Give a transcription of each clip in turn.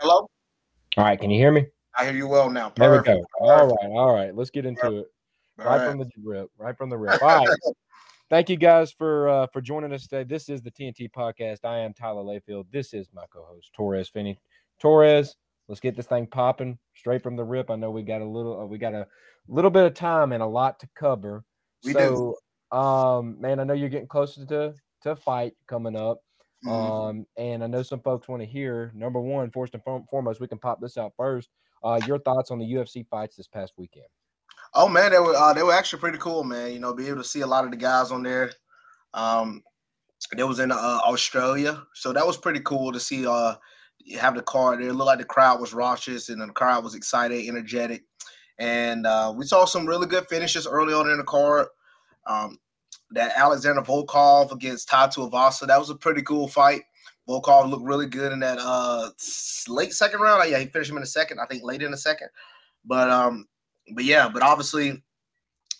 Hello. All right, can you hear me? I hear you well now. There we Perfect. go. All right, all right. Let's get into it. All Right right. from the rip. Right from the rip. All right. Thank you guys for uh, for joining us today. This is the T&T podcast. I am Tyler Layfield. This is my co-host Torrez Finney. Torrez, let's get this thing popping straight from the rip. I know we got a little uh, we got a little bit of time and a lot to cover. We do. um, man, I know you're getting closer to to fight coming up. Mhm. Um, and I know some folks want to hear number one, first and foremost, we can pop this out first. Uh, your thoughts on the UFC fights this past weekend? Oh man, they were uh, they were actually pretty cool, man. You know, be able to see a lot of the guys on there. Um, they was in uh, Australia, so that was pretty cool to see. Uh, have the card there. It looked like the crowd was raucous and the crowd was excited, energetic, and uh, we saw some really good finishes early on in the card. Um, that Alexander Volkov against Tai Tuivasa, that was a pretty cool fight. Volkov looked really good in that uh late second round. Yeah, he finished him in the second, I think late in the second. But um, but yeah, but obviously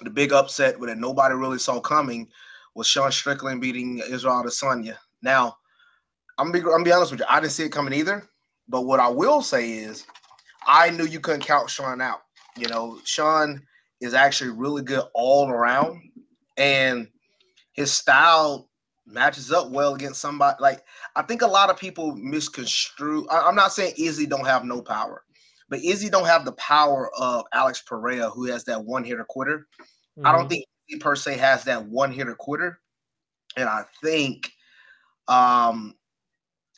the big upset that nobody really saw coming was Sean Strickland beating Israel Adesanya. Now, I'm be, I'm gonna be honest with you, I didn't see it coming either. But what I will say is, I knew you couldn't count Sean out. You know, Sean is actually really good all around, and his style matches up well against somebody. Like I think a lot of people misconstrue. I, I'm not saying Izzy don't have no power, but Izzy don't have the power of Alex Pereira, who has that one hitter quitter. I don't think he per se has that one hitter quitter. And I think um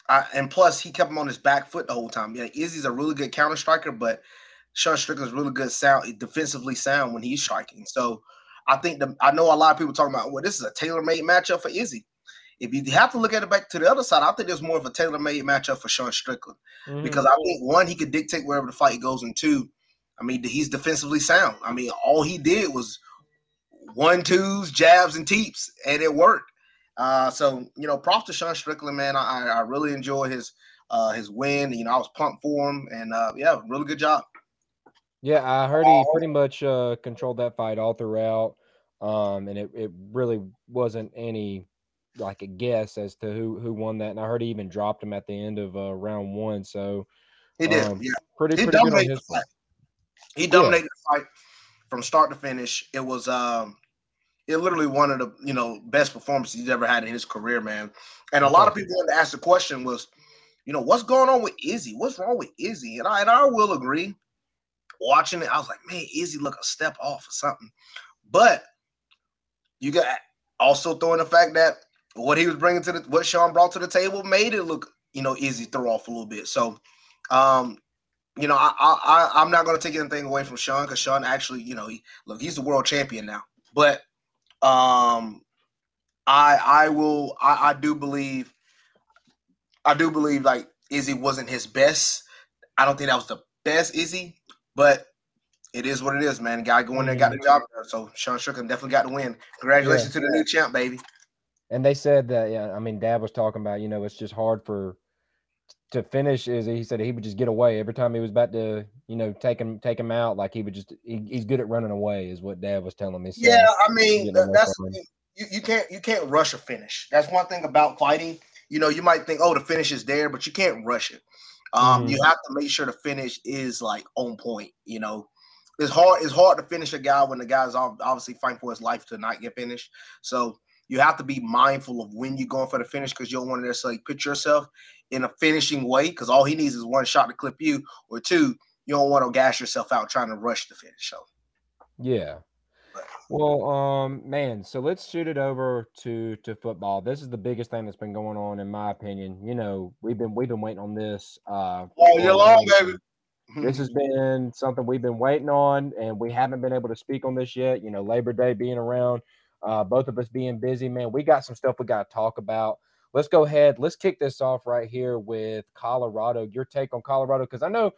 I, and plus he kept him on his back foot the whole time. Yeah, Izzy's a really good counter striker, but Sean Strickland's really good sound defensively sound when he's striking. So I think the I know a lot of people talking about well, this is a tailor-made matchup for Izzy. If you have to look at it back to the other side, I think there's more of a tailor-made matchup for Sean Strickland Mhm. because I think one, he could dictate wherever the fight goes, and two, I mean, he's defensively sound. I mean, all he did was one twos, jabs, and teeps, and it worked. Uh, so you know, props to Sean Strickland, man. I, I really enjoy his uh, his win. You know, I was pumped for him, and uh, yeah, really good job. Yeah, I heard he pretty much uh, controlled that fight all throughout, um, and it, it really wasn't any like a guess as to who who won that. And I heard he even dropped him at the end of uh, round one. So He did, Um, yeah. pretty He pretty dominated the fight. He dominated the fight from start to finish. It was um it literally one of the you know best performances he's ever had in his career, man. And a lot of people wanted to ask the question was, you know, what's going on with Izzy? What's wrong with Izzy? And I and I will agree. Watching it, I was like, man, Izzy look a step off or something. But you got also throwing the fact that what he was bringing to the what Sean brought to the table made it look, you know, Izzy throw off a little bit. So, um, you know, I, I, I I'm not to take anything away from Sean because Sean actually, you know, he look, he's the world champion now. But um, I I will I, I do believe I do believe like Izzy wasn't his best. I don't think that was the best Izzy, but it is what it is, man. Guy going there got the job done. So Sean Strickland definitely got the win. Congratulations to the new champ, baby. And they said that, yeah, I mean, Dad was talking about, you know, it's just hard for to finish. Is he said he would just get away every time he was about to, you know, take him take him out. Like he would just, he, he's good at running away, is what Dad was telling me. So, Yeah, I mean getting that- away that's you, you can't you can't rush a finish. That's one thing about fighting. You know, you might think, oh, the finish is there, but you can't rush it. Um, Mhm. you have to make sure the finish is like on point. You know, it's hard. It's hard to finish a guy when the guy's ob- obviously fighting for his life to not get finished. So you have to be mindful of when you're going for the finish because you don't want to necessarily put yourself in a finishing way because all he needs is one shot to clip you, or two, you don't want to gas yourself out trying to rush the finish. So Yeah. Well, um, man, so let's shoot it over to to football. This is the biggest thing that's been going on, in my opinion. You know, we've been we've been waiting on this. Uh, all year a long, long baby. This has been something we've been waiting on, and we haven't been able to speak on this yet. You know, Labor Day being around, uh, both of us being busy, man. We got some stuff we got to talk about. Let's go ahead. Let's kick this off right here with Colorado. Your take on Colorado, because I know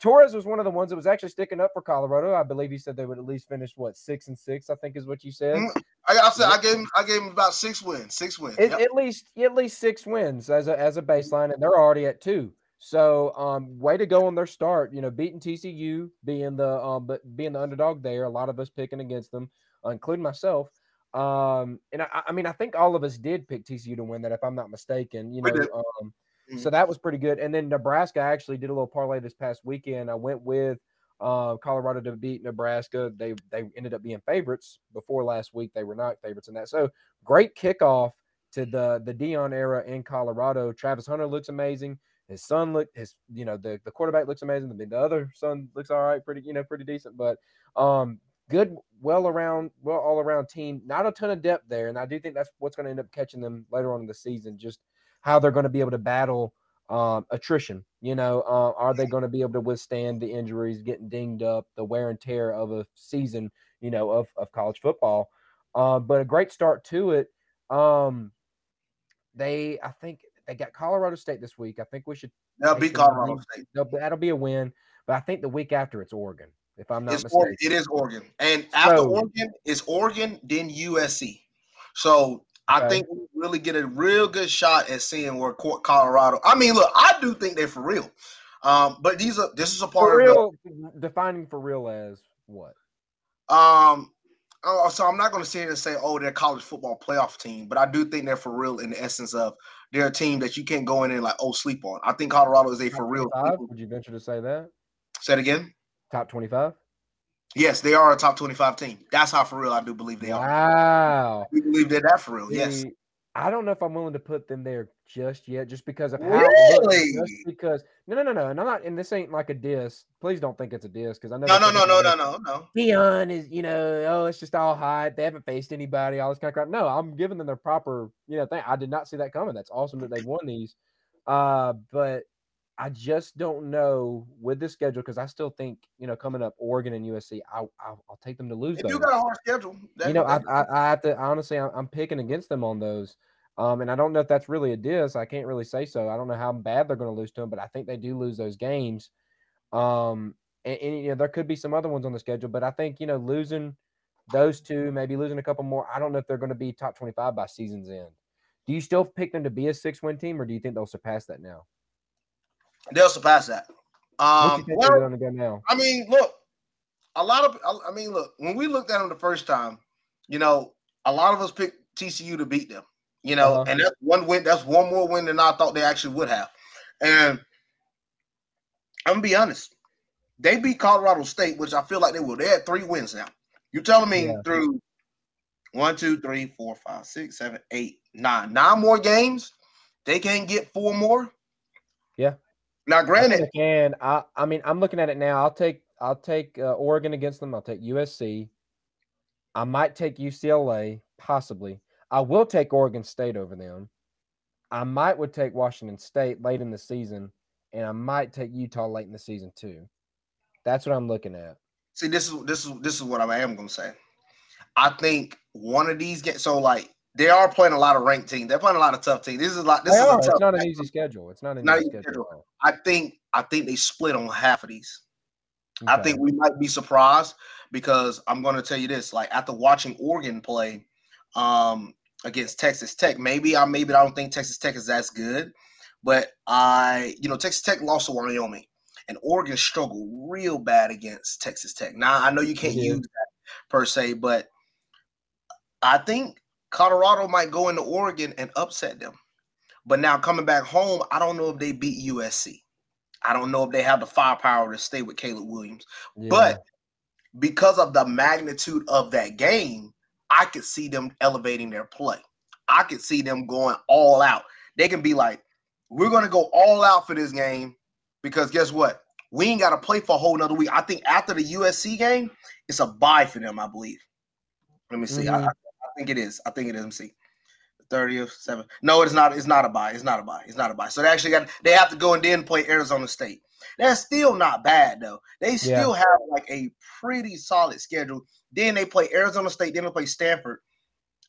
Torrez was one of the ones that was actually sticking up for Colorado. I believe he said they would at least finish what six and six. I think is what you said. Mhm. I, I said I gave him I gave him about six wins. Six wins. At, Yep. at least at least six wins as a as a baseline, and they're already at two. So um, way to go on their start. You know, beating TCU, being the um, but being the underdog there. A lot of us picking against them, uh, including myself. Um, and I, I mean, I think all of us did pick TCU to win that, if I'm not mistaken. You know, um, mm-hmm. so that was pretty good. And then Nebraska actually did a little parlay this past weekend. I went with uh, Colorado to beat Nebraska. They they ended up being favorites before last week. They were not favorites in that. So great kickoff to the the Deion era in Colorado. Travis Hunter looks amazing. His son looked his you know the the quarterback looks amazing. The, the other son looks all right, pretty you know pretty decent. But um, good, well around, well all around team. Not a ton of depth there, and I do think that's what's going to end up catching them later on in the season. Just how they're going to be able to battle um, attrition. You know, uh, are they going to be able to withstand the injuries, getting dinged up, the wear and tear of a season, you know, of, of college football? Uh, but a great start to it. Um, they, I think, they got Colorado State this week. I think we should. They'll beat Colorado State. That'll be a win. But I think the week after it's Oregon, if I'm not it's mistaken. Oregon, it is Oregon, and after so, Oregon is Oregon, then USC. So I okay. think we really get a real good shot at seeing where Colorado. I mean, look, I do think they're for real. Um, but these are this is a part for real, of the, defining for real as what? Um, oh, so I'm not going to sit here and say, oh, they're a college football playoff team, but I do think they're for real in the essence of they're a team that you can't go in and like oh sleep on. I think Colorado is a for real. Would you venture to say that? Say it again. Top twenty five. Yes, they are a top 25 team. That's how for real I do believe they are. Wow. We believe they're that for real. See, yes. I don't know if I'm willing to put them there just yet, just because of how really? just because no no no no and I'm not and this ain't like a diss. Please don't think it's a diss because I know no no no no no no no Deion is you know oh it's just all hype. They haven't faced anybody, all this kind of crap. No, I'm giving them their proper you know thing. I did not see that coming. That's awesome that they've won these. Uh, but I just don't know with the schedule because I still think you know coming up Oregon and USC, I, will I'll take them to lose. You got a hard schedule, you know I, I, I have to honestly I'm, I'm, picking against them on those, um, and I don't know if that's really a diss. I can't really say so. I don't know how bad they're going to lose to them, but I think they do lose those games. Um, and, and you know there could be some other ones on the schedule, but I think you know losing those two, maybe losing a couple more. I don't know if they're going to be top 25 by season's end. Do you still pick them to be a six win team, or do you think they'll surpass that now? They'll surpass that. Um, well, going to now? I mean, look, a lot of, I mean, look, when we looked at them the first time, you know, a lot of us picked TCU to beat them, you know, uh-huh. and that's one win, that's one more win than I thought they actually would have. And I'm gonna be honest, they beat Colorado State, which I feel like they will. They had three wins now. You're telling me yeah. through one, two, three, four, five, six, seven, eight, nine, nine more games, they can't get four more. Yeah. Now, granted, and I, I mean, I'm looking at it now. I'll take, I'll take uh, Oregon against them. I'll take USC. I might take UCLA, possibly. I will take Oregon State over them. I might would take Washington State late in the season, and I might take Utah late in the season too. That's what I'm looking at. See, this is this is this is what I am going to say. I think one of these get so like they are playing a lot of ranked teams. They're playing a lot of tough teams. This is like this they is are. it's not an easy schedule. It's not an not easy schedule. schedule. I think I think they split on half of these. Okay. I think we might be surprised because I'm going to tell you this: like after watching Oregon play um, against Texas Tech, maybe I maybe I don't think Texas Tech is as good, but I you know Texas Tech lost to Wyoming, and Oregon struggled real bad against Texas Tech. Now I know you can't yeah. use that per se, but I think Colorado might go into Oregon and upset them. But now coming back home, I don't know if they beat USC. I don't know if they have the firepower to stay with Caleb Williams. Yeah. But because of the magnitude of that game, I could see them elevating their play. I could see them going all out. They can be like, we're going to go all out for this game because guess what? We ain't got to play for a whole nother week. I think after the USC game, it's a bye for them, I believe. Let me see. Mm-hmm. I, think it is. I think it is. MC. 30th, 7th. No, it's not. It's not a bye. It's not a bye. It's not a bye. So they actually got they have to go and then play Arizona State. That's still not bad though. They still yeah. have like a pretty solid schedule. Then they play Arizona State. Then they play Stanford.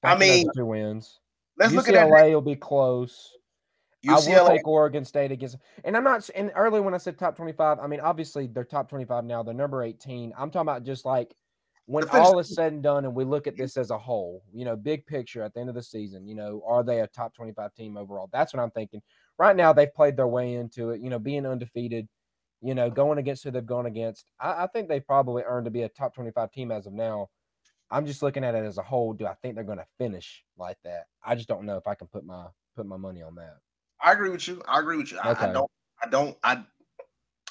I, I mean, two wins. Let's UCLA look at that. will be close. UCLA. I will take Oregon State against, and I'm not. And earlier when I said top 25, I mean obviously they're top 25 now. They're number 18. I'm talking about just like when all is said and done and we look at this as a whole, you know, big picture at the end of the season, you know, are they a top 25 team overall? That's what I'm thinking. Right now, they've played their way into it, you know, being undefeated, you know, going against who they've gone against. I, I think they probably earned to be a top 25 team as of now. I'm just looking at it as a whole. Do I think they're going to finish like that? I just don't know if I can put my put my money on that. I agree with you. I agree with you. Okay. I, I, don't. I don't. I.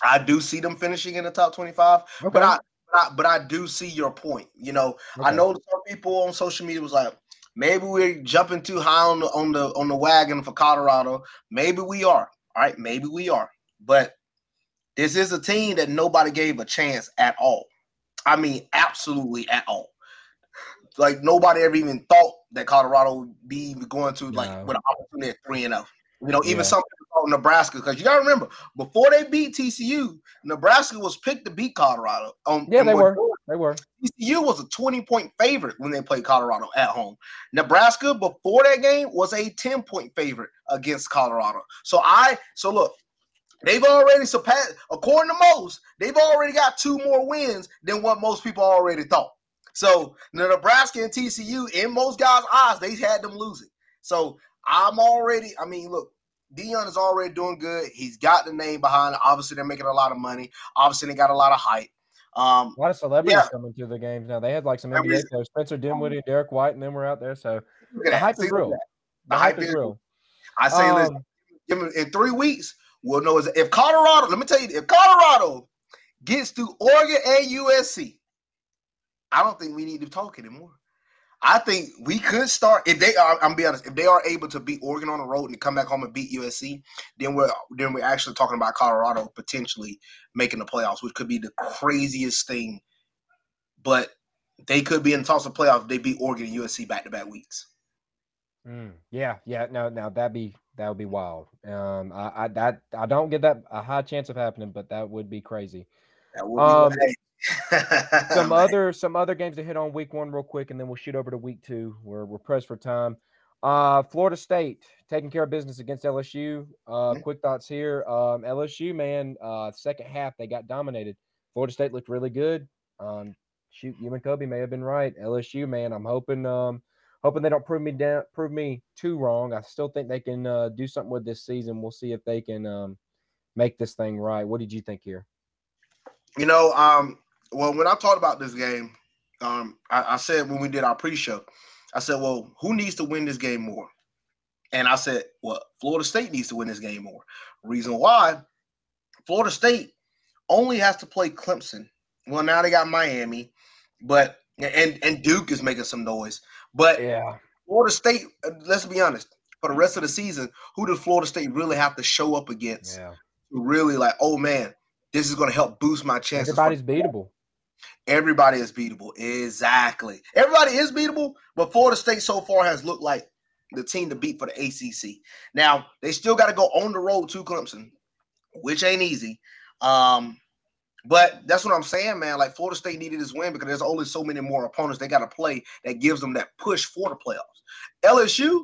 I do see them finishing in the top twenty-five, okay. but I, I, but I do see your point. You know, okay. I know some people on social media was like, maybe we're jumping too high on the on the on the wagon for Colorado. Maybe we are. All right, maybe we are. But this is a team that nobody gave a chance at all. I mean, absolutely at all. Like nobody ever even thought that Colorado would be going to like no. with an opportunity at three and zero. Oh. You know, even yeah. some Nebraska because you got to remember before they beat TCU, Nebraska was picked to beat Colorado. Um, yeah, they were. They were. TCU was a twenty point favorite when they played Colorado at home. Nebraska before that game was a ten point favorite against Colorado. So I so look, They've already surpassed, according to most, they've already got two more wins than what most people already thought. So the Nebraska and TCU, in most guys' eyes, they had them losing. So I'm already, I mean, look, Deion is already doing good. He's got the name behind it. Obviously, they're making a lot of money. Obviously, they got a lot of hype. Um, a lot of celebrities yeah. coming to the games now. They had like some NBA players, Spencer Dinwiddie, Derrick White, and then we're out there. So the hype is real. The hype is real. I say, um, listen, in three weeks, we'll know if Colorado, let me tell you, if Colorado gets through Oregon and USC, I don't think we need to talk anymore. I think we could start if they are. I'm be honest. If they are able to beat Oregon on the road and come back home and beat USC, then we're then we're actually talking about Colorado potentially making the playoffs, which could be the craziest thing. But they could be in the toss of playoffs if they beat Oregon and USC back to back weeks. Mm, yeah, yeah. No, now that'd be that would be wild. Um, I, I that I don't get that a high chance of happening, but that would be crazy. Um, some other some other games to hit on week one real quick, and then we'll shoot over to week two. We're we're pressed for time. Uh, Florida State taking care of business against LSU. Uh, mm-hmm. quick thoughts here. Um, LSU man, uh, second half they got dominated. Florida State looked really good. Um, shoot, you and Kobe may have been right. LSU man, I'm hoping um hoping they don't prove me down, prove me too wrong. I still think they can uh, do something with this season. We'll see if they can um, make this thing right. What did you think here? You know, um, well, when I talked about this game, um, I, I said when we did our pre-show, I said, well, who needs to win this game more? And I said, well, Florida State needs to win this game more. Reason why? Florida State only has to play Clemson. Well, now they got Miami, but and and Duke is making some noise. But yeah, Florida State. Let's be honest. For the rest of the season, who does Florida State really have to show up against? Yeah. Really, like, oh man, this is going to help boost my chances. Everybody's for- beatable. Everybody is beatable. Exactly. Everybody is beatable, but Florida State so far has looked like the team to beat for the ACC. Now they still got to go on the road to Clemson, which ain't easy. Um, but that's what I'm saying, man. Like Florida State needed this win because there's only so many more opponents they got to play that gives them that push for the playoffs. LSU,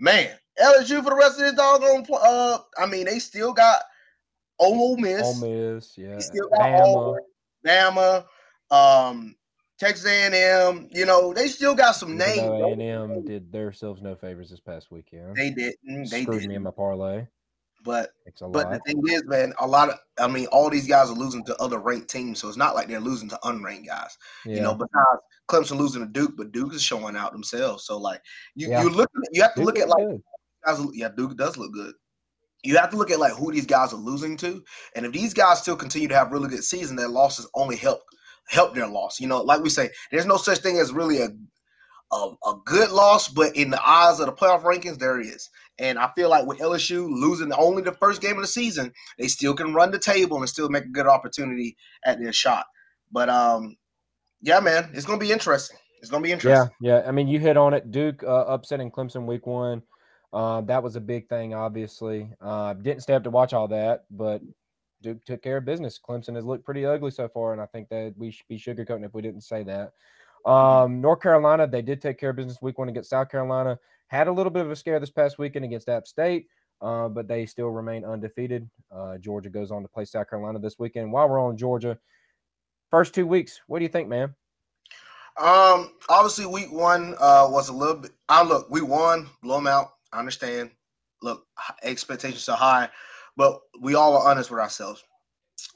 man, LSU for the rest of this doggone. Uh, I mean, they still got Ole Miss. Ole Miss, yeah. They still got Bama. Bama, um, Texas A&M. You know, they still got some names. A&M did themselves no favors this past week. Yeah, they didn't. They screwed did. me in my parlay. But but the thing is, man, a lot of I mean, all these guys are losing to other ranked teams, so it's not like they're losing to unranked guys. Yeah. You know, besides Clemson losing to Duke, but Duke is showing out themselves. So like you yeah. you look you have to Duke look at like guys, yeah, Duke does look good. You have to look at like who these guys are losing to, and if these guys still continue to have really good season, their losses only help help their loss. You know, like we say, there's no such thing as really a a, a good loss, but in the eyes of the playoff rankings, there is. And I feel like with LSU losing only the first game of the season, they still can run the table and still make a good opportunity at their shot. But um, yeah, man, it's gonna be interesting. It's gonna be interesting. Yeah, yeah. I mean, you hit on it. Duke uh, upsetting Clemson week one. Uh, that was a big thing, obviously. Uh, didn't stay up to watch all that, but Duke took care of business. Clemson has looked pretty ugly so far, and I think that we should be sugarcoating if we didn't say that. Um, North Carolina, they did take care of business week one against South Carolina. Had a little bit of a scare this past weekend against App State, uh, but they still remain undefeated. Uh, Georgia goes on to play South Carolina this weekend. While we're on Georgia, first two weeks, what do you think, man? Um, obviously, week one uh, was a little bit. I look, we won, blow them out. I understand. Look, expectations are high, but we all are honest with ourselves.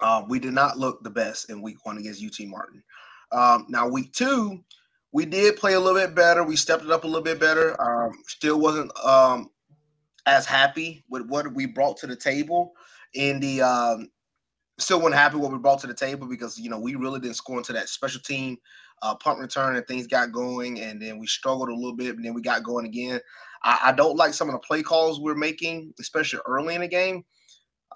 Uh, we did not look the best in week one against UT Martin. Um, now, week two, we did play a little bit better. We stepped it up a little bit better. Um, still wasn't um, as happy with what we brought to the table in the um, still wasn't happy what we brought to the table because you know we really didn't score into that special team uh, punt return and things got going and then we struggled a little bit and then we got going again. I, I don't like some of the play calls we're making, especially early in the game.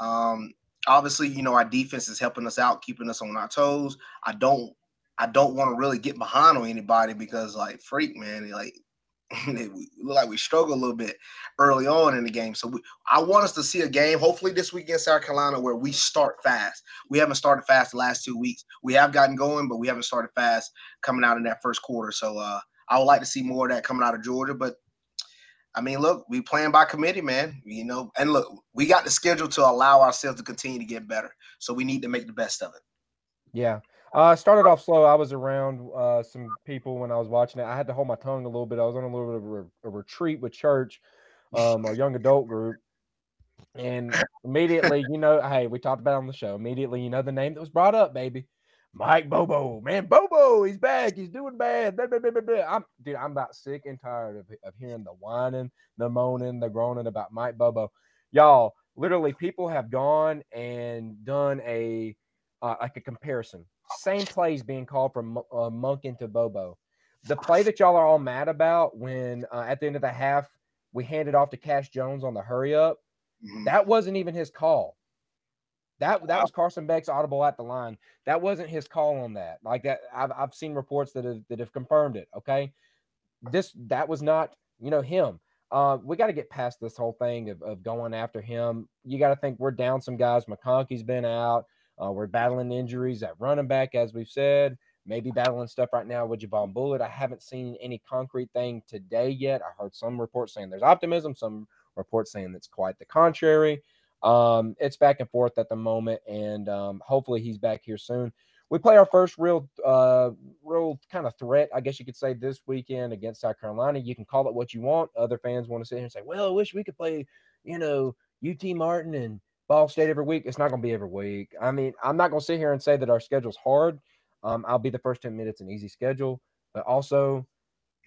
Um, obviously, you know our defense is helping us out, keeping us on our toes. I don't I don't want to really get behind on anybody because like freak man, like we look like we struggle a little bit early on in the game. So we, I want us to see a game, hopefully this week in South Carolina, where we start fast. We haven't started fast the last two weeks. We have gotten going, but we haven't started fast coming out in that first quarter. So uh, I would like to see more of that coming out of Georgia. But I mean, look, we playing by committee, man. You know, and look, we got the schedule to allow ourselves to continue to get better. So we need to make the best of it. Yeah. Uh, started off slow. I was around uh, some people when I was watching it. I had to hold my tongue a little bit. I was on a little bit of a, a retreat with church, um, our young adult group. And immediately, you know, hey, we talked about on the show. Immediately, you know, the name that was brought up, baby. Mike Bobo, man, Bobo, he's back. He's doing bad. Blah, blah, blah, I'm, dude, I'm about sick and tired of, of hearing the whining, the moaning, the groaning about Mike Bobo. Y'all, literally, people have gone and done a uh, like a comparison same plays being called from uh, Monken to Bobo. The play that y'all are all mad about when uh, at the end of the half we handed off to Cash Jones on the hurry up, mm-hmm. that wasn't even his call. That that was Carson Beck's audible at the line. That wasn't his call on that. Like that, I've I've seen reports that have that have confirmed it. Okay, this that was not you know him. Uh, we got to get past this whole thing of, of going after him. You got to think we're down some guys. McConkey's been out. Uh, we're battling injuries at running back, as we've said. Maybe battling stuff right now with Javon Bullard. I haven't seen any concrete thing today yet. I heard some reports saying there's optimism, some reports saying it's quite the contrary. Um, it's back and forth at the moment, and um, hopefully he's back here soon. We play our first real, uh, real kind of threat, I guess you could say, this weekend against South Carolina. You can call it what you want. Other fans want to sit here and say, "Well, I wish we could play, you know, UT Martin and Ball State every week. It's not going to be every week. I mean, I'm not going to sit here and say that our schedule's hard. Um, I'll be the first 10 minutes an easy schedule, but also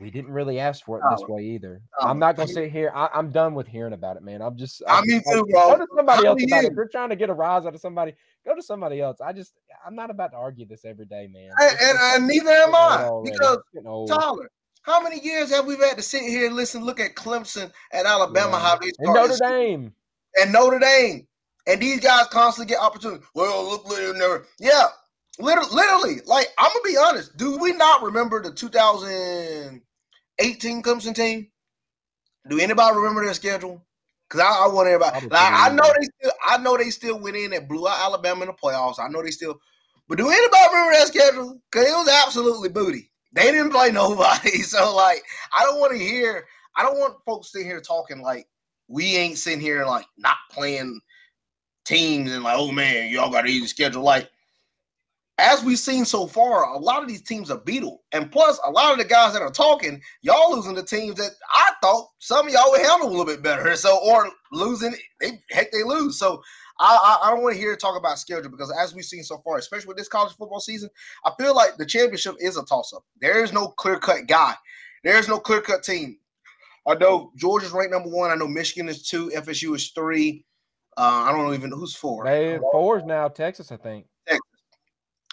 we didn't really ask for it this way either. I'm not going to sit here. I, am done with hearing about it, man. I'm just. I, I mean, too, bro. Go to somebody else about it. If you're trying to get a rise out of somebody, go to somebody else. I just, I'm not about to argue this every day, man. And, and, and neither am I. Because, Tyler, how many years have we had to sit here and listen, look at Clemson and Alabama, yeah. how they and Notre Dame. And Notre Dame. And these guys constantly get opportunities. Well, look, never. Yeah, literally, literally. Like I'm gonna be honest. Do we not remember the 2018 Clemson team? Do anybody remember their schedule? Because I, I, want everybody. Like, I know they still. I know they still went in and blew out Alabama in the playoffs. I know they still. But do anybody remember that schedule? Because it was absolutely booty. They didn't play nobody. So like, I don't want to hear. I don't want folks sitting here talking like we ain't sitting here like not playing teams and like, oh man, y'all got an easy schedule. Like, as we've seen so far, a lot of these teams are beetle. And plus, a lot of the guys that are talking, y'all losing the teams that I thought some of y'all would handle a little bit better. So, or losing, they heck, they lose. So, I, I, I don't want to hear talk about schedule because as we've seen so far, especially with this college football season, I feel like the championship is a toss up. There is no clear cut guy. There is no clear cut team. I know Georgia's ranked number one. I know Michigan is two. FSU is three. Uh, I don't even know who's four. They four is now Texas, I think. Texas.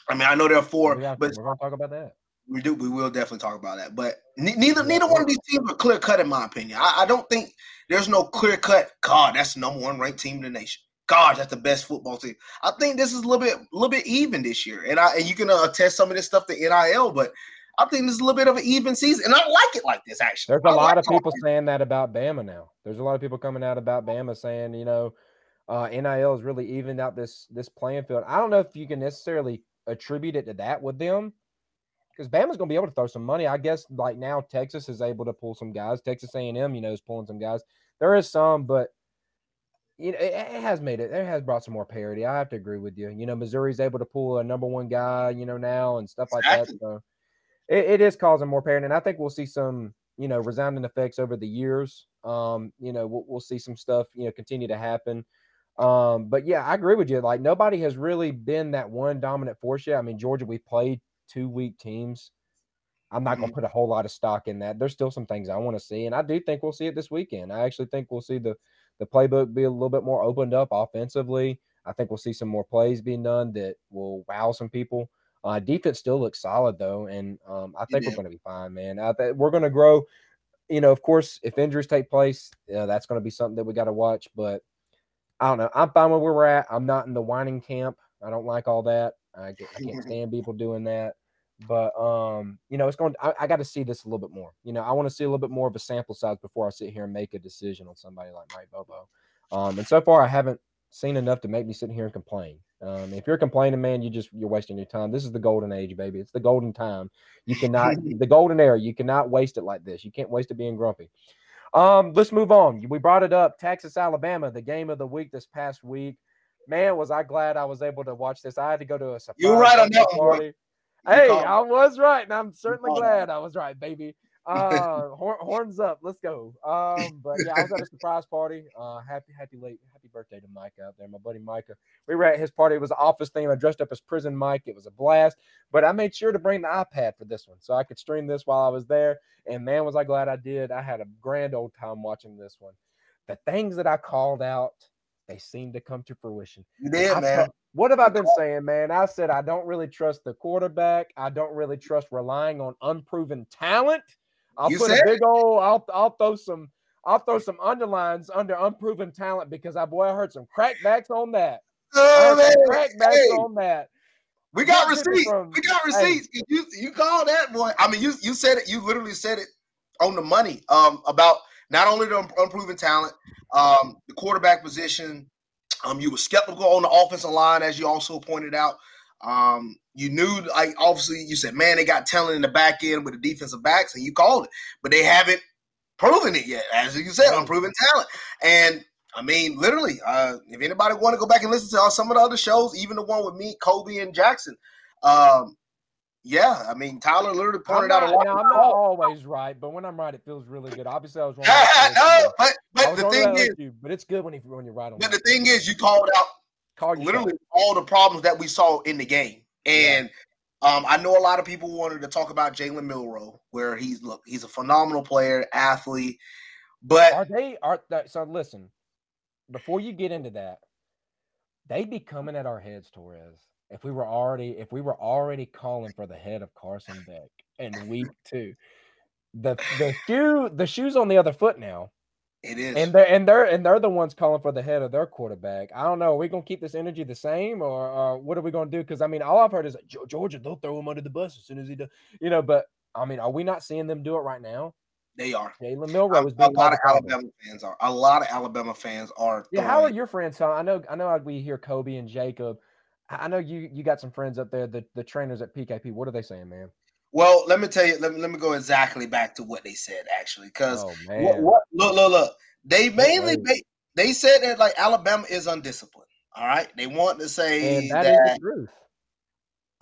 I mean, I know there are four, but we're gonna talk about that. We do. We will definitely talk about that. But neither neither one of these teams are clear cut, in my opinion. I, I don't think there's no clear cut. God, that's the number one ranked team in the nation. God, that's the best football team. I think this is a little bit a little bit even this year, and I and you can uh, attest some of this stuff to NIL, but. I think this is a little bit of an even season, and I like it like this. Actually, there's a I lot like of people saying that about Bama now. There's a lot of people coming out about Bama saying, you know, uh, NIL has really evened out this this playing field. I don't know if you can necessarily attribute it to that with them because Bama's going to be able to throw some money. I guess like now Texas is able to pull some guys. Texas A&M, you know, is pulling some guys. There is some, but you know, it, it, has made it. It has brought some more parity. I have to agree with you. You know, Missouri's able to pull a number one guy, you know, now and stuff like exactly. that. So it, it is causing more parity, and I think we'll see some, you know, resounding effects over the years. Um, you know, we'll, we'll see some stuff, you know, continue to happen. Um, but yeah, I agree with you. Like nobody has really been that one dominant force yet. I mean, Georgia, we played two weak teams. I'm not going to mm-hmm. put a whole lot of stock in that. There's still some things I want to see, and I do think we'll see it this weekend. I actually think we'll see the the playbook be a little bit more opened up offensively. I think we'll see some more plays being done that will wow some people. Uh, defense still looks solid though, and um, I think we're going to be fine, man. I we're going to grow. You know, of course, if injuries take place, uh, that's going to be something that we got to watch. But I don't know. I'm fine with where we're at. I'm not in the whining camp. I don't like all that. I, get, I can't stand people doing that. But um, you know, it's going. I, I got to see this a little bit more. You know, I want to see a little bit more of a sample size before I sit here and make a decision on somebody like Mike Bobo. Um, and so far, I haven't seen enough to make me sit here and complain. Um, if you're complaining, man, you just you're wasting your time. This is the golden age, baby. It's the golden time. You cannot the golden era. You cannot waste it like this. You can't waste it being grumpy. Um, let's move on. We brought it up. Texas, Alabama, the game of the week this past week. Man, was I glad I was able to watch this. I had to go to a surprise You're right on that party. Hey, I was right, and I'm certainly glad I was right, baby. Uh, horns up, let's go. Um, but yeah, I was at a surprise party. Uh, happy, happy late, birthday to Mike out there, my buddy Micah. We were at his party. It was an office theme. I dressed up as prison Mike. It was a blast. But I made sure to bring the iPad for this one, so I could stream this while I was there. And man, was I glad I did. I had a grand old time watching this one. The things that I called out, they seem to come to fruition. You did, man. What have I been saying, man? I said I don't really trust the quarterback. I don't really trust relying on unproven talent. I'll you put a big old. I'll I'll throw some. I'll throw some underlines under unproven talent because I boy I heard some crackbacks on that. Oh, man. Crackbacks hey. on that. We got receipts. From, we got receipts. Hey. You you call that boy. I mean, you you said it. You literally said it on the money. Um, about not only the unproven talent, um, the quarterback position, um, you were skeptical on the offensive line, as you also pointed out. Um, you knew, like, obviously, you said, man, they got talent in the back end with the defensive backs, and you called it, but they haven't proven it yet, as you said, unproven talent. And I mean, literally, uh, if anybody want to go back and listen to some of the other shows, even the one with me, Kobe, and Jackson, um, yeah, I mean, Tyler literally pointed not, out a lot. I'm not always right, but when I'm right, it feels really good. Obviously, I was wrong. no, but but the thing is, you, but it's good when you when you're right on. But that. the thing is, you called out Call literally all the problems that we saw in the game, and yeah. Um, I know a lot of people wanted to talk about Jalen Milroe, where he's look, he's a phenomenal player, athlete, but are they are? So listen, before you get into that, they'd be coming at our heads, Torrez if we were already if we were already calling for the head of Carson Beck in week two. The the shoe the shoes on the other foot now. It is. And they're and they're and they're the ones calling for the head of their quarterback. I don't know. Are we gonna keep this energy the same or uh, what are we gonna do? Because I mean, all I've heard is Georgia, they'll throw him under the bus as soon as he does. You know, but I mean, are we not seeing them do it right now? They are. Jalen Milroe is being a lot of Alabama fans are. A lot of Alabama fans are. Yeah, how are your friends? So I know I know we hear Kobe and Jacob I know you you got some friends up there, the, the trainers at PKP. What are they saying, man? Well, let me tell you, let me, let me go exactly back to what they said actually. Because oh, what, what, look, look, look. They mainly they, they said that like Alabama is undisciplined. All right. They want to say that, the.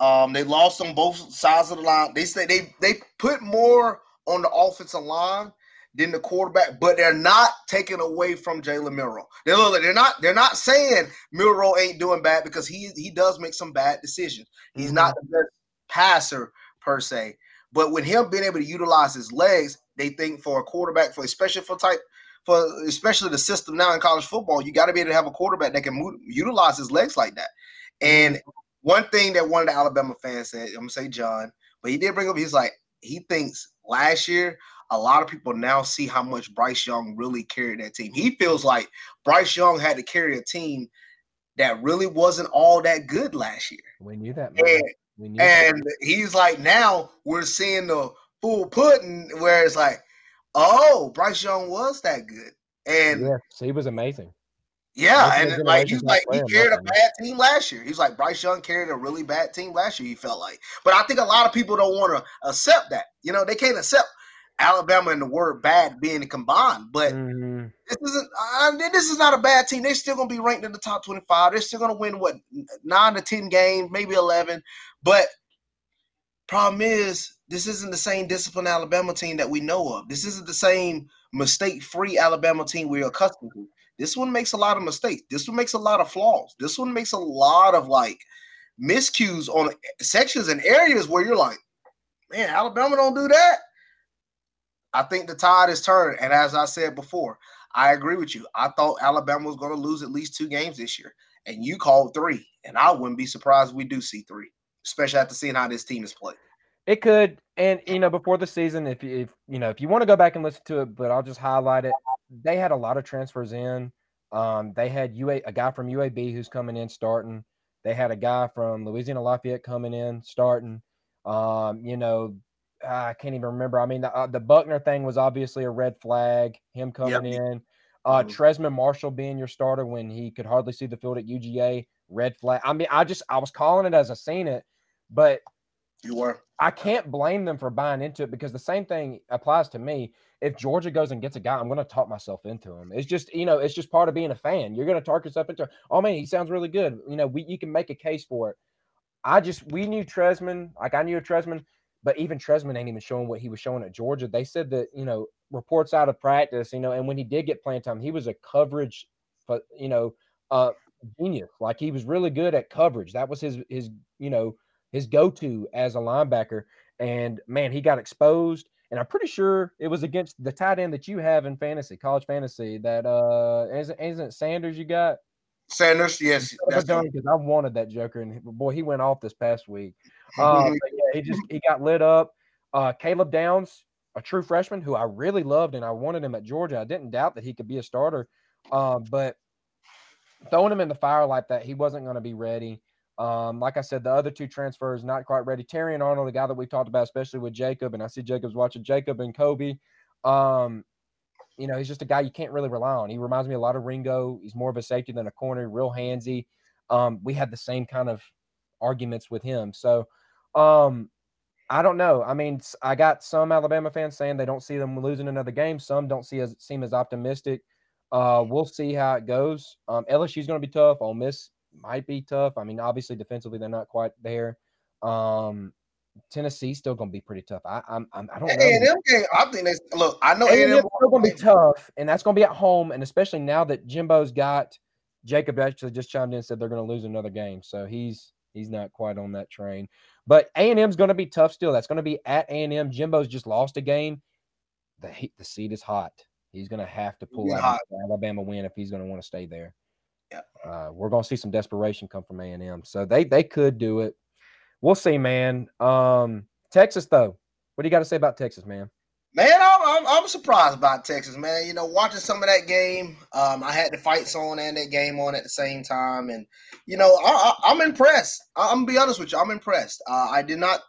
Um, they lost on both sides of the line. They say they they put more on the offensive line than the quarterback, but they're not taking away from Jalen Milroe. They're, they're not they're not saying Milroe ain't doing bad because he he does make some bad decisions. He's mm-hmm. not the best passer per se, but with him being able to utilize his legs, they think for a quarterback, for especially for type for especially the system now in college football, you got to be able to have a quarterback that can move, utilize his legs like that. And one thing that one of the Alabama fans said, I'm gonna say John, but he did bring up, he's like he thinks last year a lot of people now see how much Bryce Young really carried that team. He feels like Bryce Young had to carry a team that really wasn't all that good last year. We knew that. Man. And, and that. he's like, now we're seeing the full pudding where it's like, oh, Bryce Young was that good. And yeah, so he was amazing. Yeah, and like he's like he carried a bad team last year. He's like Bryce Young carried a really bad team last year. He felt like, but I think a lot of people don't want to accept that. You know, they can't accept Alabama and the word bad being combined. But mm-hmm. this isn't. Uh, this is not a bad team. They're still going to be ranked in the top twenty-five. They're still going to win what nine to ten games, maybe eleven. But problem is, this isn't the same disciplined Alabama team that we know of. This isn't the same mistake-free Alabama team we're accustomed to. This one makes a lot of mistakes. This one makes a lot of flaws. This one makes a lot of like miscues on sections and areas where you're like, man, Alabama don't do that. I think the tide is turned. And as I said before, I agree with you. I thought Alabama was going to lose at least two games this year, and you called three, and I wouldn't be surprised we do see three, especially after seeing how this team is played. It could, and you know, before the season, if if you know, if you want to go back and listen to it, but I'll just highlight it. They had a lot of transfers in. Um, they had UA a guy from UAB who's coming in starting. They had a guy from Louisiana Lafayette coming in starting. Um, you know, I can't even remember. I mean, the, uh, the Buchner thing was obviously a red flag. Him coming yep. in, uh, mm-hmm. Trezmen Marshall being your starter when he could hardly see the field at UGA, red flag. I mean, I just I was calling it as I seen it, but you were. I can't blame them for buying into it because the same thing applies to me. If Georgia goes and gets a guy, I'm going to talk myself into him. It's just, you know, it's just part of being a fan. You're going to talk yourself into, oh man, he sounds really good. You know, we, you can make a case for it. I just, we knew Trezmen, like I knew a Trezmen, but even Trezmen ain't even showing what he was showing at Georgia. They said that, you know, reports out of practice, you know, and when he did get playing time, he was a coverage, but, you know, uh, genius. Like he was really good at coverage. That was his, his, you know, his go-to as a linebacker. And man, he got exposed. And I'm pretty sure it was against the tight end that you have in fantasy, college fantasy. That uh, isn't, isn't Sanders you got? Sanders, yes. That's because I wanted that Joker, and boy, he went off this past week. Uh, yeah, he just he got lit up. Uh, Caleb Downs, a true freshman who I really loved, and I wanted him at Georgia. I didn't doubt that he could be a starter, uh, but throwing him in the fire like that, he wasn't going to be ready. Um, like I said, the other two transfers not quite ready. Terrion Arnold, the guy that we talked about, especially with Jacob, and I see Jacob's watching Jacob and Kobe. Um, you know, he's just a guy you can't really rely on. He reminds me a lot of Ringo. He's more of a safety than a corner, real handsy. Um, we had the same kind of arguments with him. So um, I don't know. I mean, I got some Alabama fans saying they don't see them losing another game. Some don't see as seem as optimistic. Uh, we'll see how it goes. Um, LSU's going to be tough. Ole Miss might be tough. I mean, obviously defensively they're not quite there. Um, Tennessee's still going to be pretty tough. I I'm, I'm I don't know. A&M game, I think they look. I know A&M still going to be tough, and that's going to be at home, and especially now that Jimbo's got Jacob actually just chimed in and said they're going to lose another game, so he's he's not quite on that train. But A&M's going to be tough still. That's going to be at A&M. Jimbo's just lost a game. The heat, the seat is hot. He's going to have to pull out Alabama win if he's going to want to stay there. Yeah. Uh, we're going to see some desperation come from A&M. So they they could do it. We'll see, man. Um, Texas though, what do you got to say about Texas, man? Man, I'm, I'm, I'm surprised about Texas, man. You know, watching some of that game, um, I had the fights on and that game on at the same time, and you know, I, am I'm impressed. I, am gonna be honest with you, I'm impressed. Uh, I did not.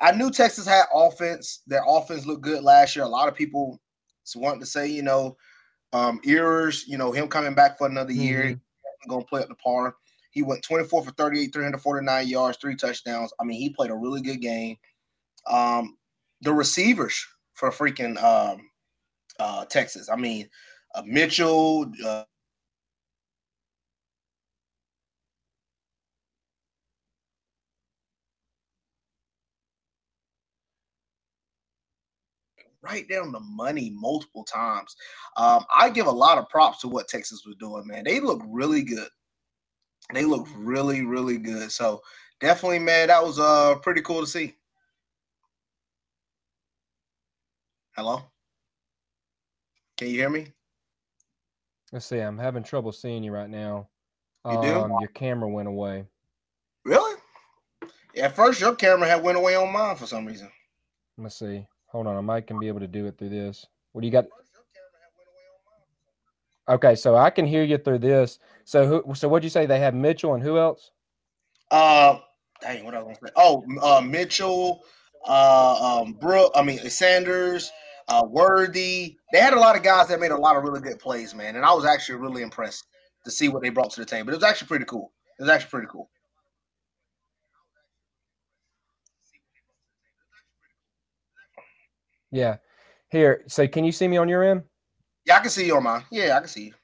I knew Texas had offense. Their offense looked good last year. A lot of people wanting to say, you know, um, Ewers, you know, him coming back for another mm-hmm. year, going to play up the par. He went 24 for 38, 349 yards, three touchdowns. I mean, he played a really good game. Um, the receivers for freaking um, uh, Texas. I mean, uh, Mitchell. Uh, right down the money multiple times. Um, I give a lot of props to what Texas was doing, man. They look really good. They look really, really good. So definitely, man, that was uh pretty cool to see. Hello? Can you hear me? Let's see. I'm having trouble seeing you right now. You um, do? Your camera went away. Really? Yeah, at first your camera had went away on mine for some reason. Let's see. Hold on, I might can be able to do it through this. What do you got? Okay, so I can hear you through this. So who? So what'd you say? They have Mitchell and who else? Uh, dang, what I gonna say? Oh, uh, Mitchell, uh, um, Brooke. I mean Sanders, uh, Worthy. They had a lot of guys that made a lot of really good plays, man. And I was actually really impressed to see what they brought to the team. But it was actually pretty cool. It was actually pretty cool. Yeah. Here, so can you see me on your end? Yeah, I can see you on mine. Yeah, I can see you.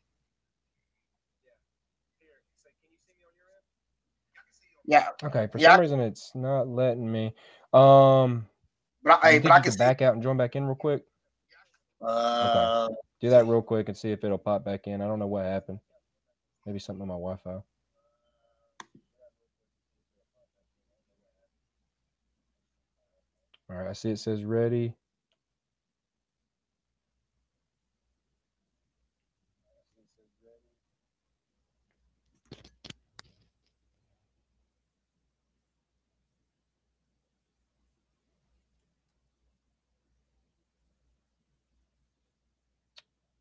Yeah. Okay. For yeah. some reason, it's not letting me. Um. But I, but I can back out and join back in real quick. Uh, okay. Do that real quick and see if it'll pop back in. I don't know what happened. Maybe something on my Wi-Fi. All right, I see it says ready.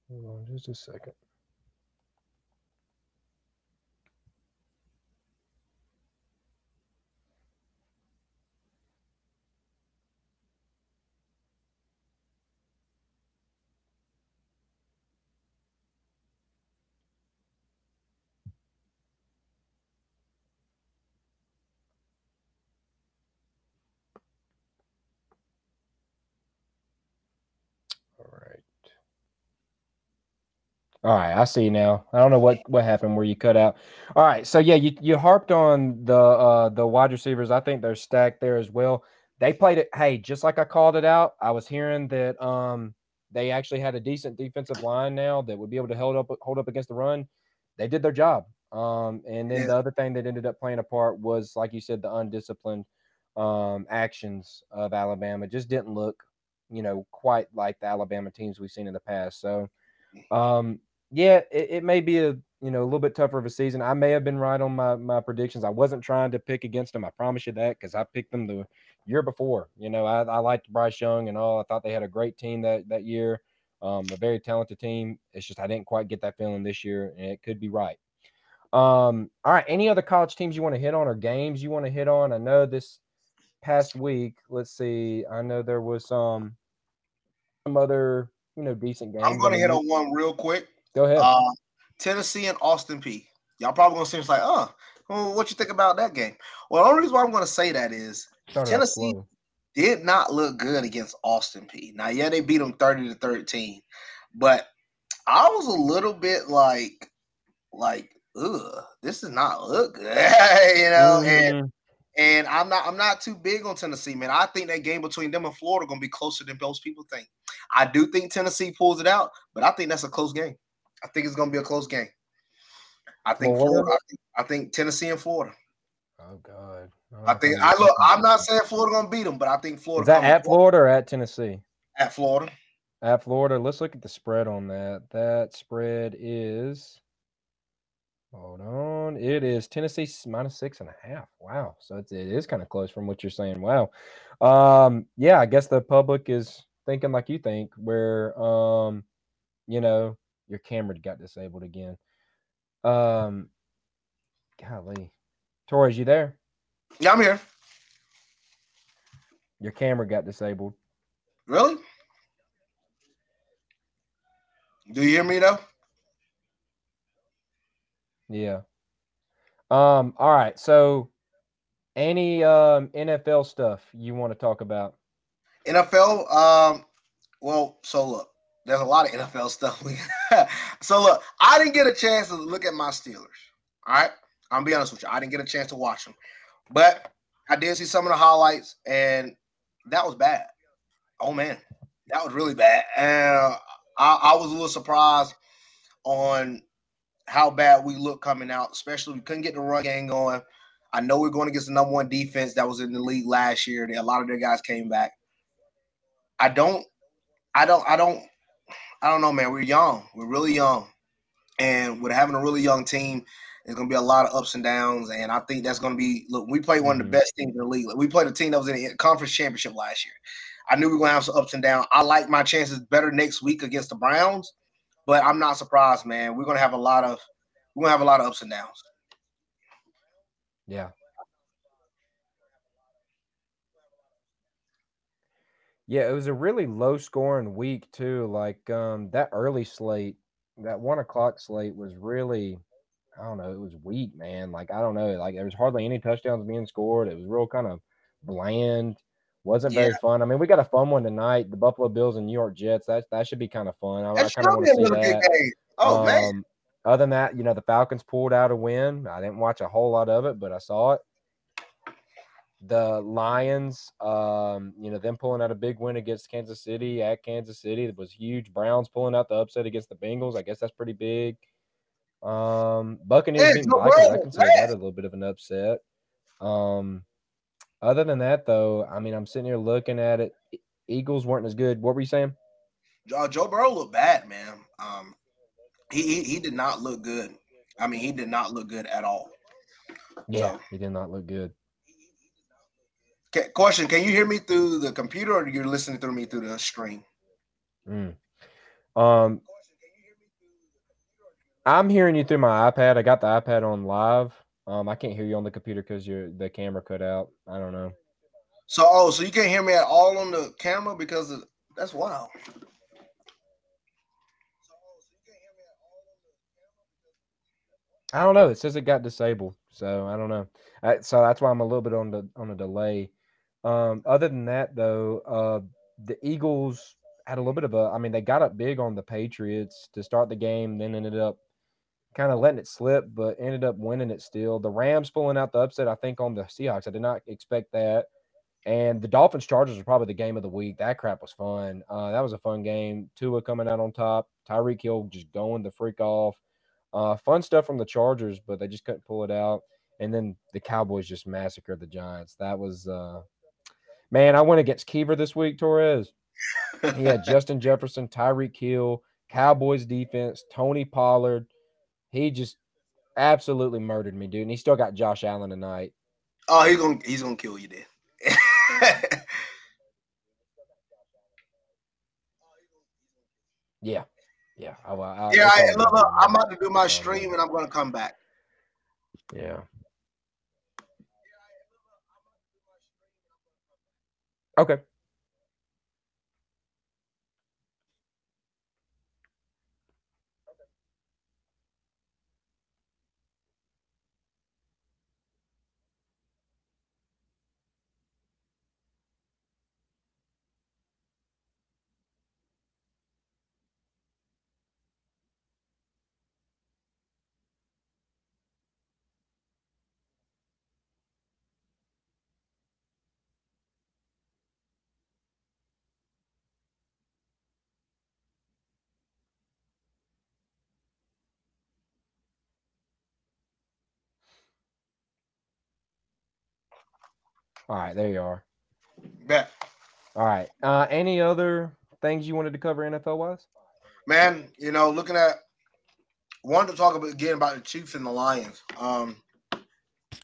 Hold on just a second. All right. All right, I see now. I don't know what what happened where you cut out. All right, so yeah, you you harped on the uh the wide receivers. I think they're stacked there as well. They played it. Hey, just like I called it out, I was hearing that um they actually had a decent defensive line now that would be able to hold up hold up against the run. They did their job. Um, and then Yeah. the other thing that ended up playing a part was, like you said, the undisciplined um actions of Alabama just didn't look, you know, quite like the Alabama teams we've seen in the past. So um, yeah, it, it may be a you know a little bit tougher of a season. I may have been right on my my predictions. I wasn't trying to pick against them. I promise you that because I picked them the year before. You know, I, I liked Bryce Young and all. I thought they had a great team that that year, um, a very talented team. It's just I didn't quite get that feeling this year, and it could be right. Um, all right. Any other college teams you want to hit on or games you want to hit on? I know this past week. Let's see. I know there was some some other you know decent games. I'm gonna hit on one real quick. Go ahead. Uh, Tennessee and Austin Peay. Y'all probably gonna seem like, oh, well, what you think about that game? Well, the only reason why I'm gonna say that is Started Tennessee- did not look good against Austin Peay. Now, yeah, they beat them 30 to 13, but I was a little bit like, like, ugh, this is not look good, you know. And Mhm. and I'm not I'm not too big on Tennessee, man. I think that game between them and Florida gonna be closer than most people think. I do think Tennessee pulls it out, but I think that's a close game. I think it's gonna be a close game. I think Florida? Florida. I think, I think Tennessee and Florida. Oh God. I think I look. I'm not saying Florida gonna beat them, but I think Florida. Is that at Florida or at Tennessee? At Florida. At Florida. Let's look at the spread on that. That spread is. Hold on. It is Tennessee minus six and a half. Wow. So it's, it is kind of close from what you're saying. Wow. Um. Yeah. I guess the public is thinking like you think, where um, you know, your camera got disabled again. Um. Golly, Torrez, you there? Yeah, I'm here. Your camera got disabled. Really? Do you hear me though? Yeah. Um, all right. So any um NFL stuff you want to talk about? NFL. Um. Well, so look, there's a lot of NFL stuff. We so look, I didn't get a chance to look at my Steelers. All right, I'm be honest with you. I didn't get a chance to watch them, but I did see some of the highlights, and that was bad. Oh man, that was really bad. And I, I was a little surprised on how bad we look coming out, especially we couldn't get the run game going. I know we're going against the number one defense that was in the league last year. A lot of their guys came back. I don't, I don't, I don't, I don't know, man. We're young. We're really young. And with having a really young team, there's going to be a lot of ups and downs. And I think that's going to be look, we played one of the mm-hmm. best teams in the league. We played a team that was in the conference championship last year. I knew we were going to have some ups and downs. I like my chances better next week against the Browns, but I'm not surprised, man. We're going to have a lot of, we're going to have a lot of ups and downs. Yeah. Yeah, it was a really low scoring week too. Like um that early slate, that one o'clock slate was really I don't know, it was weak, man. Like I don't know, like there was hardly any touchdowns being scored. It was real kind of bland. Wasn't very fun. I mean, we got a fun one tonight. The Buffalo Bills and New York Jets. That that should be kind of fun. I, I kind of want to see that. Oh man, Um, Other than that, you know, the Falcons pulled out a win. I didn't watch a whole lot of it, but I saw it. The Lions, um, you know, them pulling out a big win against Kansas City at Kansas City. It was huge. Browns pulling out the upset against the Bengals. I guess that's pretty big. Um, Buccaneers beating Vikings. I consider that a little bit of an upset. Um, other than that, though, I mean, I'm sitting here looking at it. Eagles weren't as good. What were you saying? uh, Joe Burrow looked bad, man. Um, he, he he did not look good. I mean, he did not look good at all. Yeah, he did not look good. Ca- question: Can you hear me through the computer, or you're listening through me through the screen? Mm. Um, I'm hearing you through my iPad. I got the iPad on live. Um, I can't hear you on the computer because your the camera cut out. I don't know. So, oh, so you can't hear me at all on the camera because of, that's wild. I don't know. It says it got disabled, so I don't know. I, so that's why I'm a little bit on the on a delay. Um, other than that, though, uh, the Eagles had a little bit of a. I mean, they got up big on the Patriots to start the game, then ended up kind of letting it slip, but ended up winning it still. The Rams pulling out the upset, I think, on the Seahawks. I did not expect that. And the Dolphins Chargers was probably the game of the week. That crap was fun. Uh, that was a fun game. Tua coming out on top. Tyreek Hill just going the freak off. Uh, fun stuff from the Chargers, but they just couldn't pull it out. And then the Cowboys just massacred the Giants. That was uh, man. I went against Keever this week, Torrez. He had Justin Jefferson, Tyreek Hill, Cowboys defense, Tony Pollard. He just absolutely murdered me, dude. And he still got Josh Allen tonight. Oh, he's gonna he's gonna kill you then. yeah, yeah. I, I, yeah, I, look, look, I'm about to do my stream and I'm gonna come back. Yeah. Okay. All right, there you are. Bet. All right. Uh, any other things you wanted to cover NFL wise? Man, you know, looking at wanted to talk about, again about the Chiefs and the Lions. Um,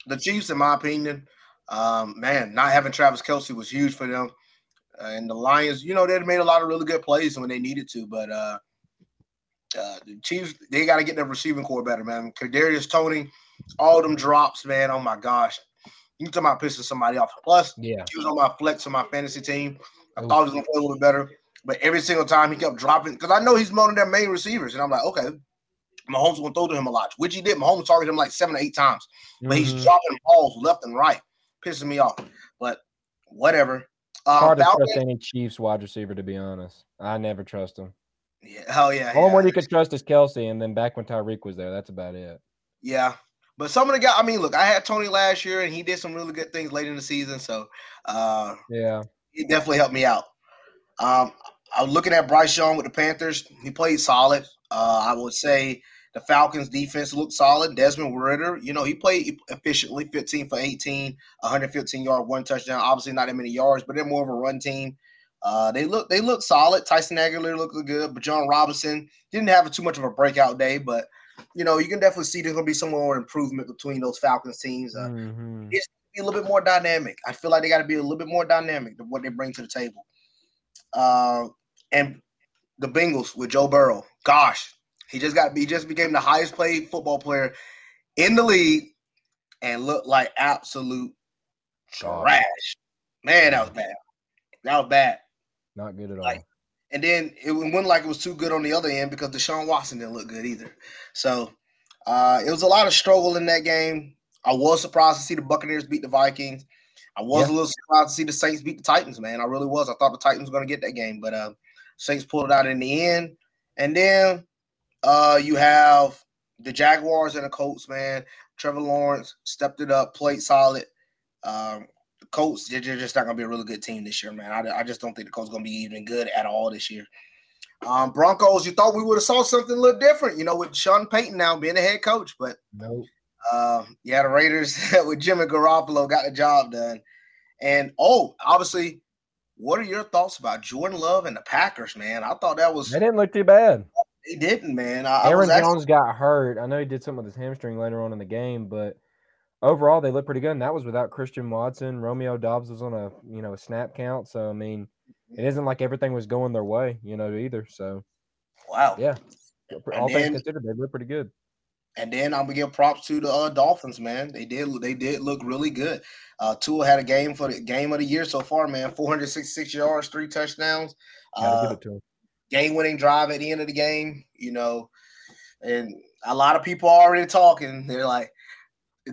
the Chiefs, in my opinion, um, man, not having Travis Kelce was huge for them. Uh, and the Lions, you know, they made a lot of really good plays when they needed to, but uh, uh, the Chiefs, they got to get their receiving core better, man. Kadarius Toney, all them drops, man. Oh my gosh, you talking about pissing somebody off. Plus, yeah, he was on my flex on my fantasy team. I Ooh. thought he was gonna play a little bit better, but every single time he kept dropping because I know he's one of their main receivers, and I'm like, okay, Mahomes gonna throw to him a lot, which he did. Mahomes targeted him like seven or eight times, but mm-hmm. he's dropping balls left and right, pissing me off. But whatever. Um, Hard to Falcon, trust any Chiefs wide receiver, to be honest. I never trust him. Yeah, hell yeah. Only yeah. one you could trust is Kelce, and then back when Tyreek was there, that's about it. Yeah, but some of the guys, I mean, look, I had Toney last year, and he did some really good things late in the season. So, uh, yeah, he definitely helped me out. Um, I was looking at Bryce Young with the Panthers. He played solid. Uh, I would say the Falcons defense looked solid. Desmond Ridder, you know, he played efficiently, 15 for 18, 115 yard, one touchdown. Obviously, not that many yards, but they're more of a run team. Uh, they look they look solid. Tyler Allgeier looked good, but Bijan Robinson didn't have too much of a breakout day. But you know, you can definitely see there's going to be some more improvement between those Falcons teams. Uh, mm-hmm. It's be a little bit more dynamic. I feel like they got to be a little bit more dynamic than what they bring to the table. Uh, and the Bengals with Joe Burrow, gosh, he just got he just became the highest paid football player in the league and looked like absolute trash. Man, that was bad. That was bad. Not good at like, all. And then it went like it was too good on the other end because Deshaun Watson didn't look good either. So uh, it was a lot of struggle in that game. I was surprised to see the Buccaneers beat the Vikings. I was yeah. a little surprised to see the Saints beat the Titans, man. I really was. I thought the Titans were going to get that game, but uh, Saints pulled it out in the end. And then uh, you have the Jaguars and the Colts, man. Trevor Lawrence stepped it up, played solid. Um, Colts, they're just not going to be a really good team this year, man. I, I just don't think the Colts going to be even good at all this year. Um, Broncos, you thought we would have saw something a little different, you know, with Sean Payton now being the head coach, but no. Uh, yeah, the Raiders with Jimmy Garoppolo got the job done. And oh, obviously, what are your thoughts about Jordan Love and the Packers, man? I thought that was they didn't look too bad. They didn't, man. I, Aaron I Jones got hurt. I know he did something with his hamstring later on in the game, but overall they look pretty good. And that was without Christian Watson. Romeo Doubs was on a you know a snap count. So I mean, it isn't like everything was going their way, you know, either. So wow, yeah. all things considered, they look pretty good. And then I'm gonna give props to the uh, Dolphins, man. They did they did look really good. Uh, Tua had a game for the game of the year so far, man. 466 yards, three touchdowns. Uh, game winning drive at the end of the game. You know, and a lot of people are already talking. They're like,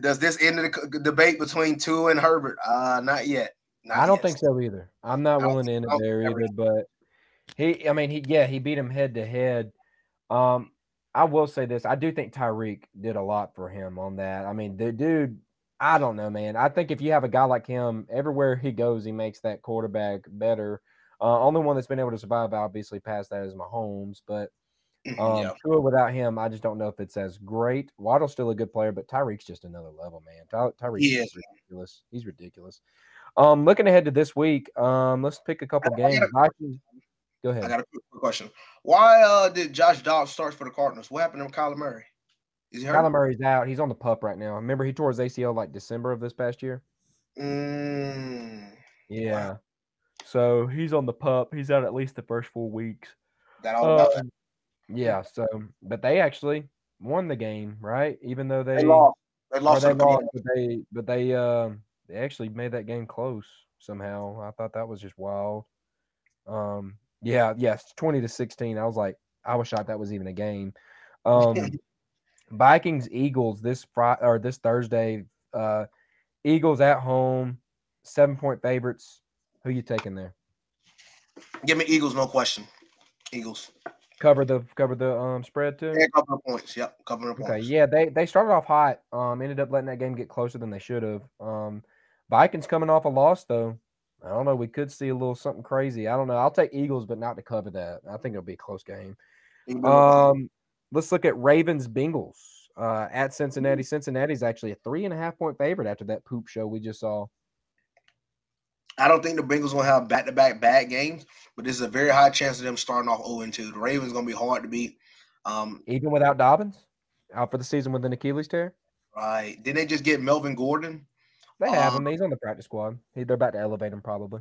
does this end the debate between Tua and Herbert? Uh, not yet. Not I don't yet. think so either. I'm not willing to end it there either. But he, I mean, he, yeah, he beat him head to head. Um, I will say this: I do think Tyreek did a lot for him on that. I mean, the dude, I don't know, man. I think if you have a guy like him, everywhere he goes, he makes that quarterback better. Uh, only one that's been able to survive, obviously, past that is Mahomes. But um, yeah. Tua without him, I just don't know if it's as great. Waddle's still a good player, but Tyreek's just another level, man. Ty- Tyreek's yeah. ridiculous. He's ridiculous. Um, looking ahead to this week, um, let's pick a couple games. Go ahead. I got a quick question. Why uh, did Josh Dobbs start for the Cardinals? What happened to Kyler Murray? Is he hurt? Kyler Murray's out. He's on the pup right now. Remember, he tore his ACL like December of this past year. Mm, yeah. Wow. So he's on the pup. He's out at least the first four weeks. That all about that. Yeah. So, but they actually won the game, right? Even though they, they lost. They lost. They lost but they, but they, um, they actually made that game close somehow. I thought that was just wild. Um, yeah, yes, 20 to 16. I was like, I was shocked that was even a game. Um Vikings Eagles this Friday or this Thursday. Uh Eagles at home, seven point favorites. Who you taking there? Give me Eagles, no question. Eagles. Cover the cover the um spread too. Yeah, cover the points. Yep, cover the points. Okay, yeah, they they started off hot. Um, ended up letting that game get closer than they should have. Um, Vikings coming off a loss though. I don't know. We could see a little something crazy. I don't know. I'll take Eagles, but not to cover that. I think it'll be a close game. Um, let's look at Ravens Bengals uh, at Cincinnati. Cincinnati's actually a three and a half point favorite after that poop show we just saw. I don't think the Bengals will have back to back bad games, but there's a very high chance of them starting off 0 2. The Ravens going to be hard to beat. Um, Even without Dobbins out for the season with an Achilles tear? Right. Did they just get Melvin Gordon? They have um, him. He's on the practice squad. He, they're about to elevate him probably.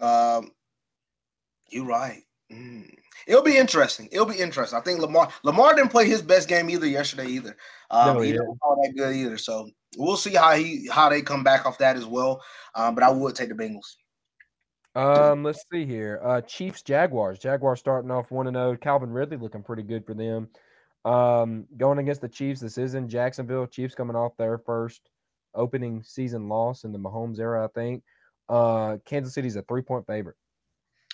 Um, you're right. Mm. It'll be interesting. It'll be interesting. I think Lamar Lamar didn't play his best game either yesterday either. Um, no, he didn't play that good either. So we'll see how he how they come back off that as well. Um, but I would take the Bengals. Um, let's see here. Uh, Chiefs Jaguars. Jaguars starting off one and zero. Oh. Calvin Ridley looking pretty good for them. Um, going against the Chiefs. This is in Jacksonville. Chiefs coming off their first opening season loss in the Mahomes era, I think. Uh, Kansas City's a three point favorite.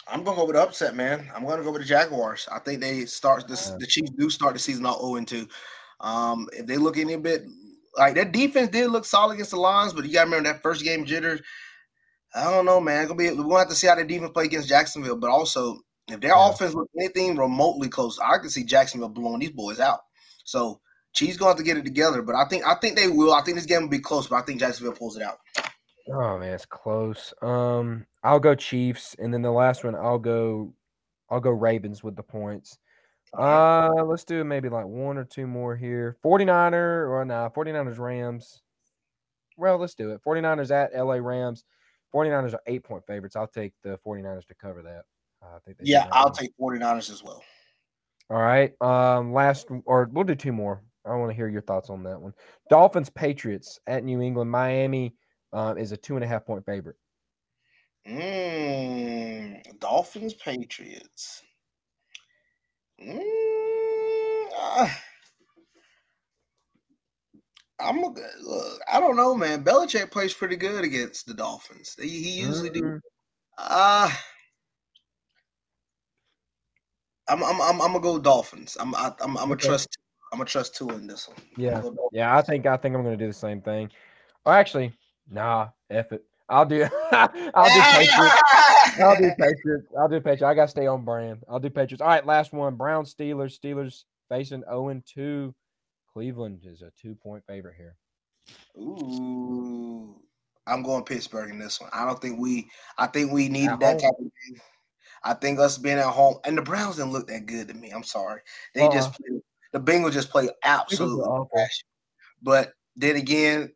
I'm gonna go with the upset, man. I'm gonna go with the Jaguars. I think they start this. Uh, the Chiefs do start the season out 0 2. Um, if they look any bit like that defense did look solid against the Lions, but you gotta remember that first game jitters. I don't know, man. Gonna be we're gonna have to see how the defense play against Jacksonville. But also, if their yeah. offense looks anything remotely close, I can see Jacksonville blowing these boys out. So Chiefs gonna have to get it together, but I think I think they will. I think this game will be close, but I think Jacksonville pulls it out. Oh man, it's close. Um, I'll go Chiefs, and then the last one I'll go, I'll go Ravens with the points. Uh, let's do maybe like one or two more here. 49er or nah, 49ers Rams. Well, let's do it. 49ers at LA Rams. 49ers are eight point favorites. I'll take the 49ers to cover that. Uh, I think yeah, I'll take 49ers as well. All right. Um, last or we'll do two more. I want to hear your thoughts on that one. Dolphins Patriots at New England. Miami uh, is a two and a half point favorite. Mm, Dolphins Patriots. Mm, uh, I'm a, look. I don't know, man. Belichick plays pretty good against the Dolphins. He, he usually mm-hmm. do. Uh I'm I'm I'm, I'm gonna go Dolphins. I'm I, I'm I'm gonna okay. trust I'm gonna trust Tua in this one. Yeah, yeah. I think I think I'm gonna do the same thing. Oh, actually, nah. F it. I'll do. I'll do Patriots. I'll do Patriots. I'll do Patriots. I gotta stay on brand. I'll do Patriots. All right, last one. Brown Steelers. Steelers facing 0 2. Cleveland is a two point favorite here. Ooh. I'm going Pittsburgh in this one. I don't think we I think we needed that type of game. I think us being at home and the Browns didn't look that good to me. I'm sorry. They uh just the Bengals just played absolutely awful. But then again,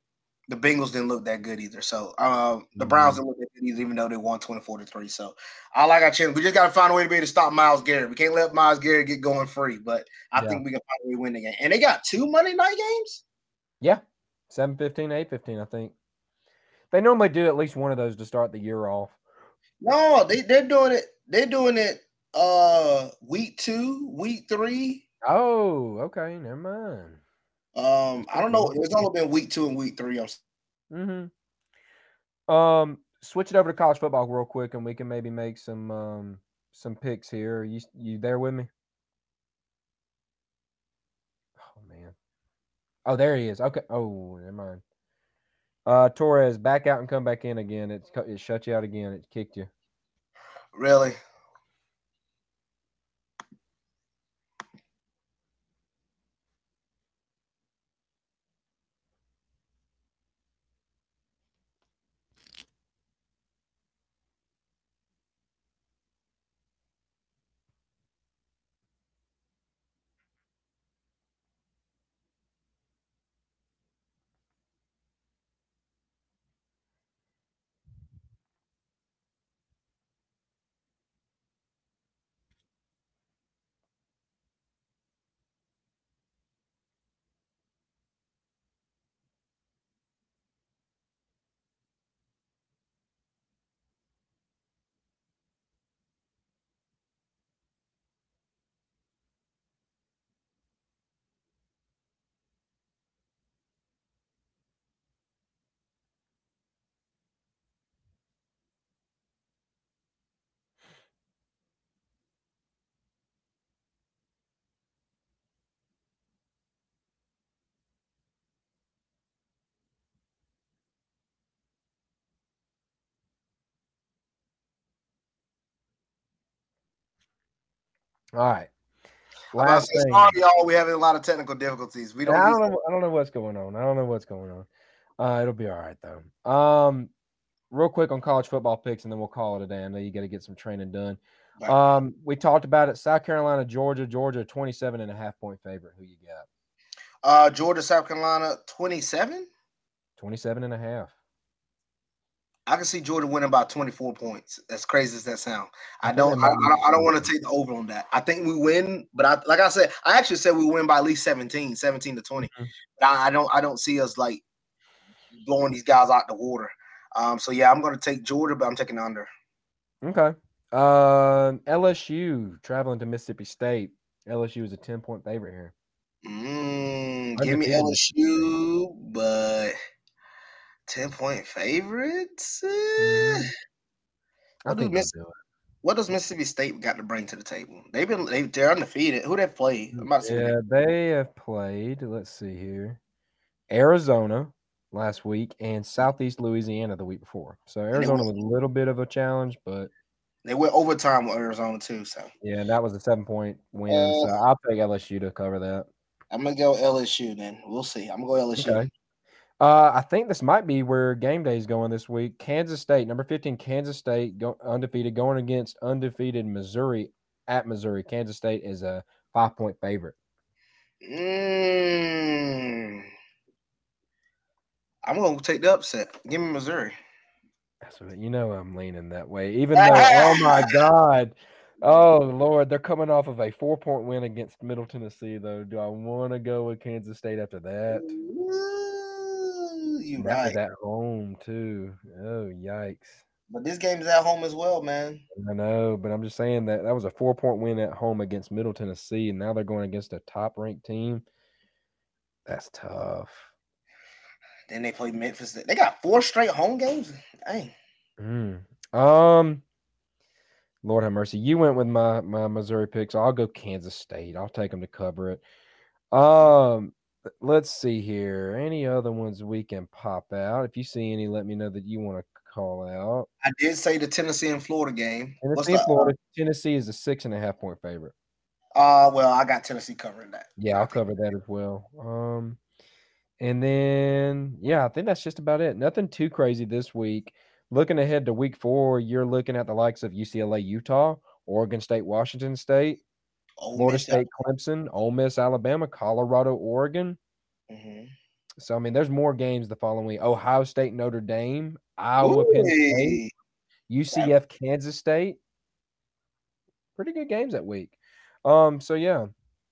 the Bengals didn't look that good either. So uh, the Browns didn't look that good either, even though they won 24 to 3. So I like our chance. We just gotta find a way to be able to stop Myles Garrett. We can't let Myles Garrett get going free, but I Yeah. think we can find a way to win the game. And they got two Monday night games. Yeah, seven fifteen, eight fifteen. I think they normally do at least one of those to start the year off. No, they, they're doing it, they're doing it uh week two, week three. Oh, okay, never mind. Um, I don't know. It's only been week two and week three. I'm Mm-hmm. Um, switch it over to college football real quick, and we can maybe make some um some picks here. You you there with me? Oh man. Oh, there he is. Okay. Oh, never mind. Uh, Torrez, back out and come back in again. It's cut- it shut you out again. It kicked you. really. All right. I'm about to Last thing. sorry, y'all. We're having a lot of technical difficulties. We don't. I don't know. I don't know what's going on. I don't know what's going on. Uh, it'll be all right though. Um, real quick on college football picks, and then we'll call it a day. I know you got to get some training done. Um, we talked about it. South Carolina, Georgia, Georgia, 27 and a half point favorite. Who you got? Uh, Georgia, South Carolina, 27. 27 and a half. I can see Georgia winning by 24 points. As crazy as that sound, I don't. I, I don't, I don't want to take the over on that. I think we win, but I like I said, I actually said we win by at least 17, 17 to 20. Mhm. But I, I don't. I don't see us like blowing these guys out the water. Um. So yeah, I'm going to take Georgia, but I'm taking the under. Okay. Um, LSU traveling to Mississippi State. LSU is a 10 point favorite here. Mm, give me LSU, but 10 point favorites. Eh, I What do Miss- do. What does Mississippi State got to bring to the table? They've been they, they're undefeated. Who they played? I'm about to say who they- Yeah, they have played. Let's see here. Arizona last week and Southeast Louisiana the week before. So Arizona won. was a little bit of a challenge, but They went overtime with Arizona too. So yeah, that was a seven point win. Uh, so I'll take LSU to cover that. I'm gonna go LSU. Then we'll see. I'm gonna go LSU. Okay. Uh, I think this might be where game day is going this week. Kansas State, number 15, Kansas State, go, undefeated, going against undefeated Missouri at Missouri. Kansas State is a five point favorite. Mm. I'm gonna take the upset. Give me Missouri. That's what you know. I'm leaning that way, even though. oh my God! Oh Lord, they're coming off of a four point win against Middle Tennessee. Though, do I want to go with Kansas State after that? You that right. at home too. Oh yikes! But this game is at home as well, man. I know, but I'm just saying that that was a four point win at home against Middle Tennessee, and now they're going against a top ranked team. That's tough. Then they play Memphis. They got four straight home games. Dang. Mm. Um, Lord have mercy. You went with my my Missouri picks. I'll go Kansas State. I'll take them to cover it. Um, let's see here. Any other ones we can pop out? If you see any, let me know that you want to call out. I did say the Tennessee and Florida game. Tennessee, the, Florida. Tennessee is a six and a half point favorite. Uh, well, I got Tennessee covering that. Yeah, I'll cover that as well. Um, and then yeah, I think that's just about it. Nothing too crazy this week. Looking ahead to week four, you're looking at the likes of UCLA, Utah, Oregon State, Washington State, Ole Florida Miss, State, Clemson, Ole Miss, Alabama, Colorado, Oregon. mhm. So I mean, there's more games the following week: Ohio State, Notre Dame, Iowa, Penn State, UCF, Kansas State. Pretty good games that week. Um, so yeah,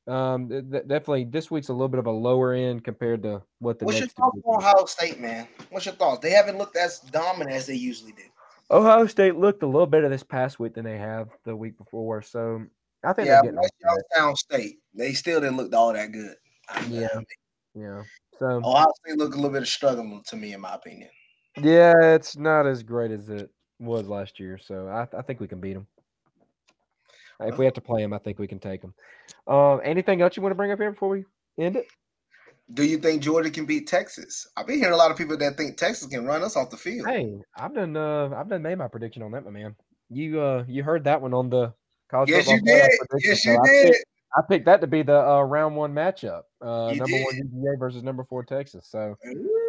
um, th- definitely this week's a little bit of a lower end compared to what the What's your thoughts on Ohio State, man? What's your thoughts? They haven't looked as dominant as they usually do. Ohio State looked a little better this past week than they have the week before. So I think yeah, they're getting Youngstown State, they still didn't look all that good. Yeah, yeah. So Ohio State looked a little bit of struggling to me, in my opinion. Yeah, it's not as great as it was last year. So I, I think we can beat them. If we have to play them, I think we can take them. Um, anything else you want to bring up here before we end it? Do you think Georgia can beat Texas? I've been hearing a lot of people that think Texas can run us off the field. Hey, I've done uh I've done made my prediction on that, my man. You uh you heard that one on the college yes, you did. Yes, you so did. I picked, I picked, that to be the uh, round one matchup. Uh, number did. one UGA versus number four Texas. So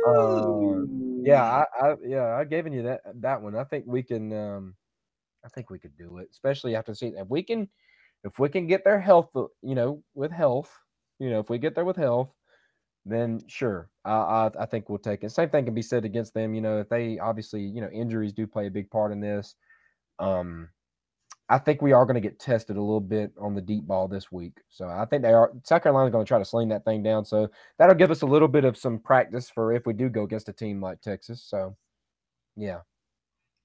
uh, yeah, I, I yeah I given you that that one. I think we can. Um, I think we could do it, especially after seeing if we can, if we can get their health, you know, with health, you know, if we get there with health, then sure, I, I, I think we'll take it. Same thing can be said against them. You know, if they obviously, you know, injuries do play a big part in this. Um, I think we are going to get tested a little bit on the deep ball this week. So I think they are. South Carolina's going to try to sling that thing down. So that'll give us a little bit of some practice for if we do go against a team like Texas. So, yeah.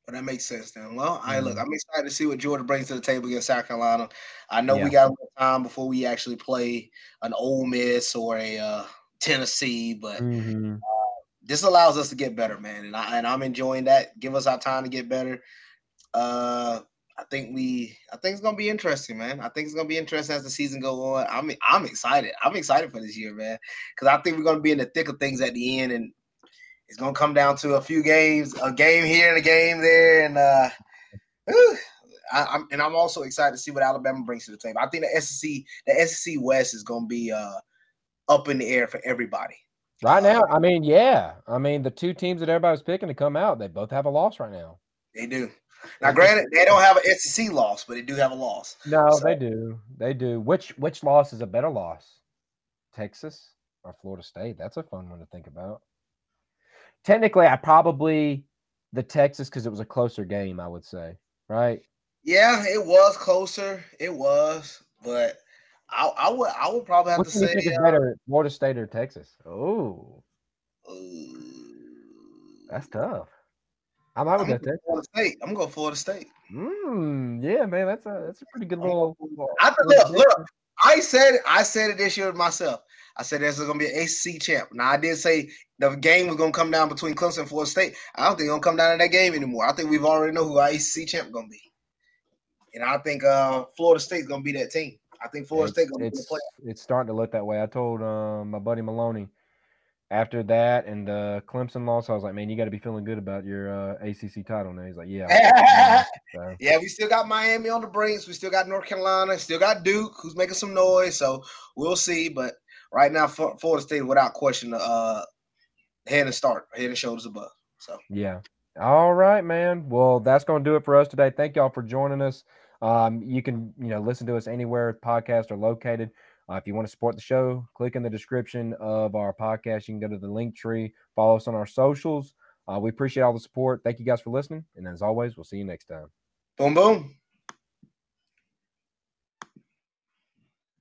Well, that makes sense then. Well, I mm-hmm. look, I'm excited to see what Georgia brings to the table against South Carolina. I know yeah. we got a little time before we actually play an Ole Miss or a uh, Tennessee, but mm-hmm. uh, this allows us to get better, man. And I and I'm enjoying that. Give us our time to get better. Uh, I think we, I think it's gonna be interesting, man. I think it's gonna be interesting as the season go on. I'm, I'm excited. I'm excited for this year, man, because I think we're gonna be in the thick of things at the end, and it's gonna come down to a few games, a game here and a game there, and uh, I, am and I'm also excited to see what Alabama brings to the table. I think the SEC, the SEC West is gonna be uh up in the air for everybody. Right now, I mean, yeah, I mean the two teams that everybody's picking to come out, they both have a loss right now. They do. Now, granted, they don't have an SEC loss, but they do have a loss. No, so. they do. They do. Which which loss is a better loss? Texas or Florida State? That's a fun one to think about. Technically, I probably the Texas because it was a closer game. I would say, right? Yeah, it was closer. It was, but I, I would I would probably have to say uh, better, Florida State or Texas. Oh, that's tough. I might go Florida State. I'm gonna Florida State. Mm, yeah, man, that's a that's a pretty good little. I look, look. I said I said it this year myself. I said there's gonna be an ACC champ. Now I did say the game was gonna come down between Clemson and Florida State. I don't think it's gonna come down to that game anymore. I think we've already know who our ACC champ gonna be, and I think uh, Florida State's gonna be that team. I think Florida it's, State gonna it's, be the It's starting to look that way. I told um, my buddy Maloney after that and uh, Clemson loss, I was like, man, you got to be feeling good about your uh, ACC title now. He's like, yeah. so. Yeah, we still got Miami on the brinks. We still got North Carolina. Still got Duke, who's making some noise. So we'll see. But right now, Florida State, without question, uh, head and start, head and shoulders above. So yeah. All right, man. Well, that's going to do it for us today. Thank y'all for joining us. Um, you can, you know, listen to us anywhere podcasts are located. Uh, if you want to support the show, click in the description of our podcast. You can go to the link tree, follow us on our socials. Uh, we appreciate all the support. Thank you guys for listening. And as always, we'll see you next time. Boom, boom.